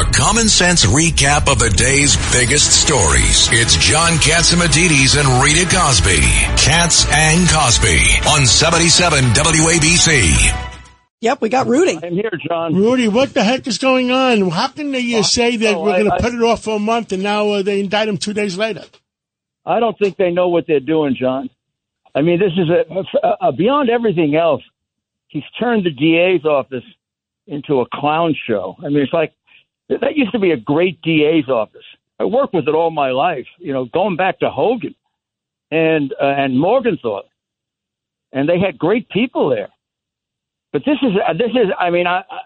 A common sense recap of the day's biggest stories. It's John Catsimatidis and Rita Cosby. Cats and Cosby on 77 WABC. Yep, we got Rudy. I'm here, John. Rudy, what the heck is going on? How can they uh, say that oh, we're going to put it off for a month and now uh, they indict him two days later? I don't think they know what they're doing, John. I mean, this is a, a, a beyond everything else. He's turned the DA's office into a clown show. I mean, it's like that used to be a great DA's office. I worked with it all my life. You know, going back to Hogan and uh, and Morgenthau, and they had great people there. But this is uh, this is. I mean, I, I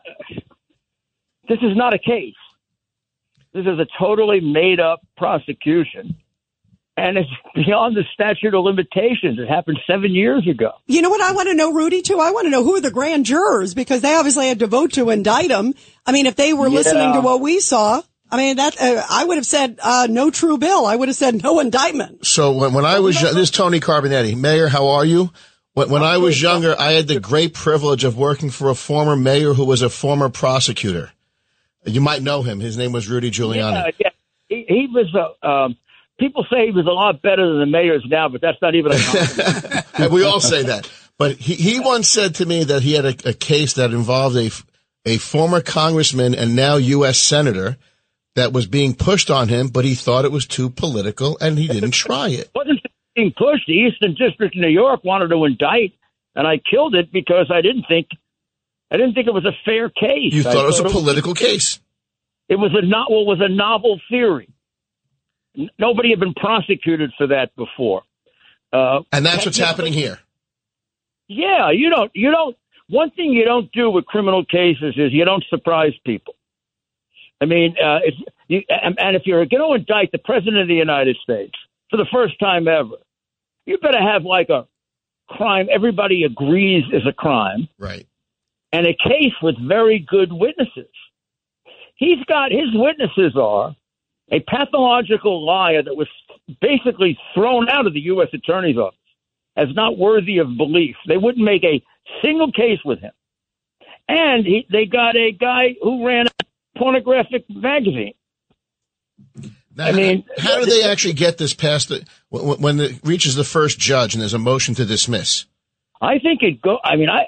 this is not a case. This is a totally made up prosecution. And it's beyond the statute of limitations. It happened seven years ago. You know what I want to know, Rudy, too? I want to know who are the grand jurors because they obviously had to vote to indict him. I mean, if they were Yeah. listening to what we saw, I mean, that, uh, I would have said, uh, no true bill. I would have said no indictment. So when, when I was, this is Tony Carbonetti. Mayor, how are you? When, when I was younger, I had the great privilege of working for a former mayor who was a former prosecutor. You might know him. His name was Rudy Giuliani. Yeah, yeah. He, he was a, um, people say he was a lot better than the mayors now, but that's not even a compliment. And we all say that. But he, he once said to me that he had a, a case that involved a, a former congressman and now U.S. senator that was being pushed on him, but he thought it was too political and he didn't try it. wasn't being pushed. The Eastern District of New York wanted to indict, and I killed it because I didn't think I didn't think it was a fair case. You thought it was a political case. It was a not what was a novel theory. Nobody had been prosecuted for that before. Uh, And that's what's happening here. Yeah, you don't. You don't. One thing you don't do with criminal cases is you don't surprise people. I mean, uh, if you, and, and if you're going to indict the president of the United States for the first time ever, you better have like a crime everybody agrees is a crime Right. and a case with very good witnesses. He's got his witnesses are a pathological liar that was basically thrown out of the U.S. Attorney's office as not worthy of belief. They wouldn't make a single case with him. And he, they got a guy who ran a pornographic magazine. Now, I mean- how do they actually get this past the, when, it reaches the first judge and there's a motion to dismiss? I think it go. I mean, I,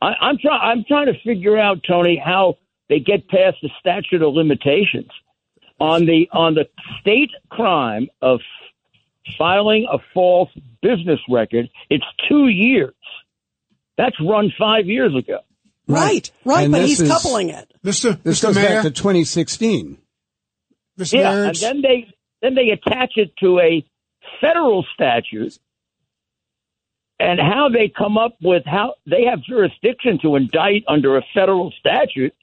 I I'm trying. I'm trying to figure out, Tony, how they get past the statute of limitations on the on the state crime of filing a false business record. It's two years. That's run five years ago. Right, right, And but he's is- coupling it. Mr. This Mr. goes Mayor, back to 2016. Mr. Yeah, Mayor, and then they then they attach it to a federal statute. And how they come up with how they have jurisdiction to indict under a federal statute.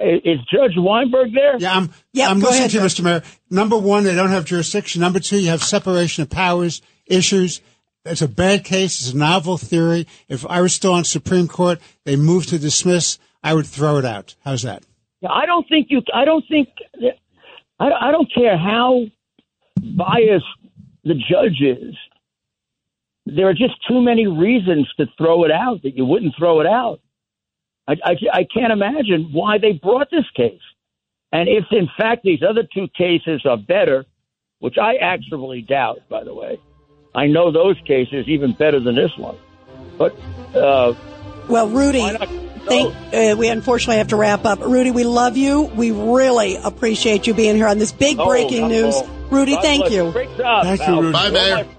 I- Is Judge Weinberg there? yeah, I'm, Yeah, I'm listening ahead, to you, Mr. Mayor. Number one, they don't have jurisdiction. Number two, you have separation of powers issues. It's a bad case. It's a novel theory. If I was still on Supreme Court, they move to dismiss, I would throw it out. How's that? Yeah, I don't think you. I don't think. I, I don't care how biased the judge is. There are just too many reasons to throw it out that you wouldn't throw it out. I, I, I can't imagine why they brought this case. And if in fact these other two cases are better, which I actually doubt, by the way, I know those cases even better than this one. But uh, Well, Rudy, thank, uh, we unfortunately have to wrap up. Rudy, we love you. We really appreciate you being here on this big oh, breaking oh, news. Rudy, God thank bless you. Great job. Thank you. Rudy. Bye, You're Mayor. my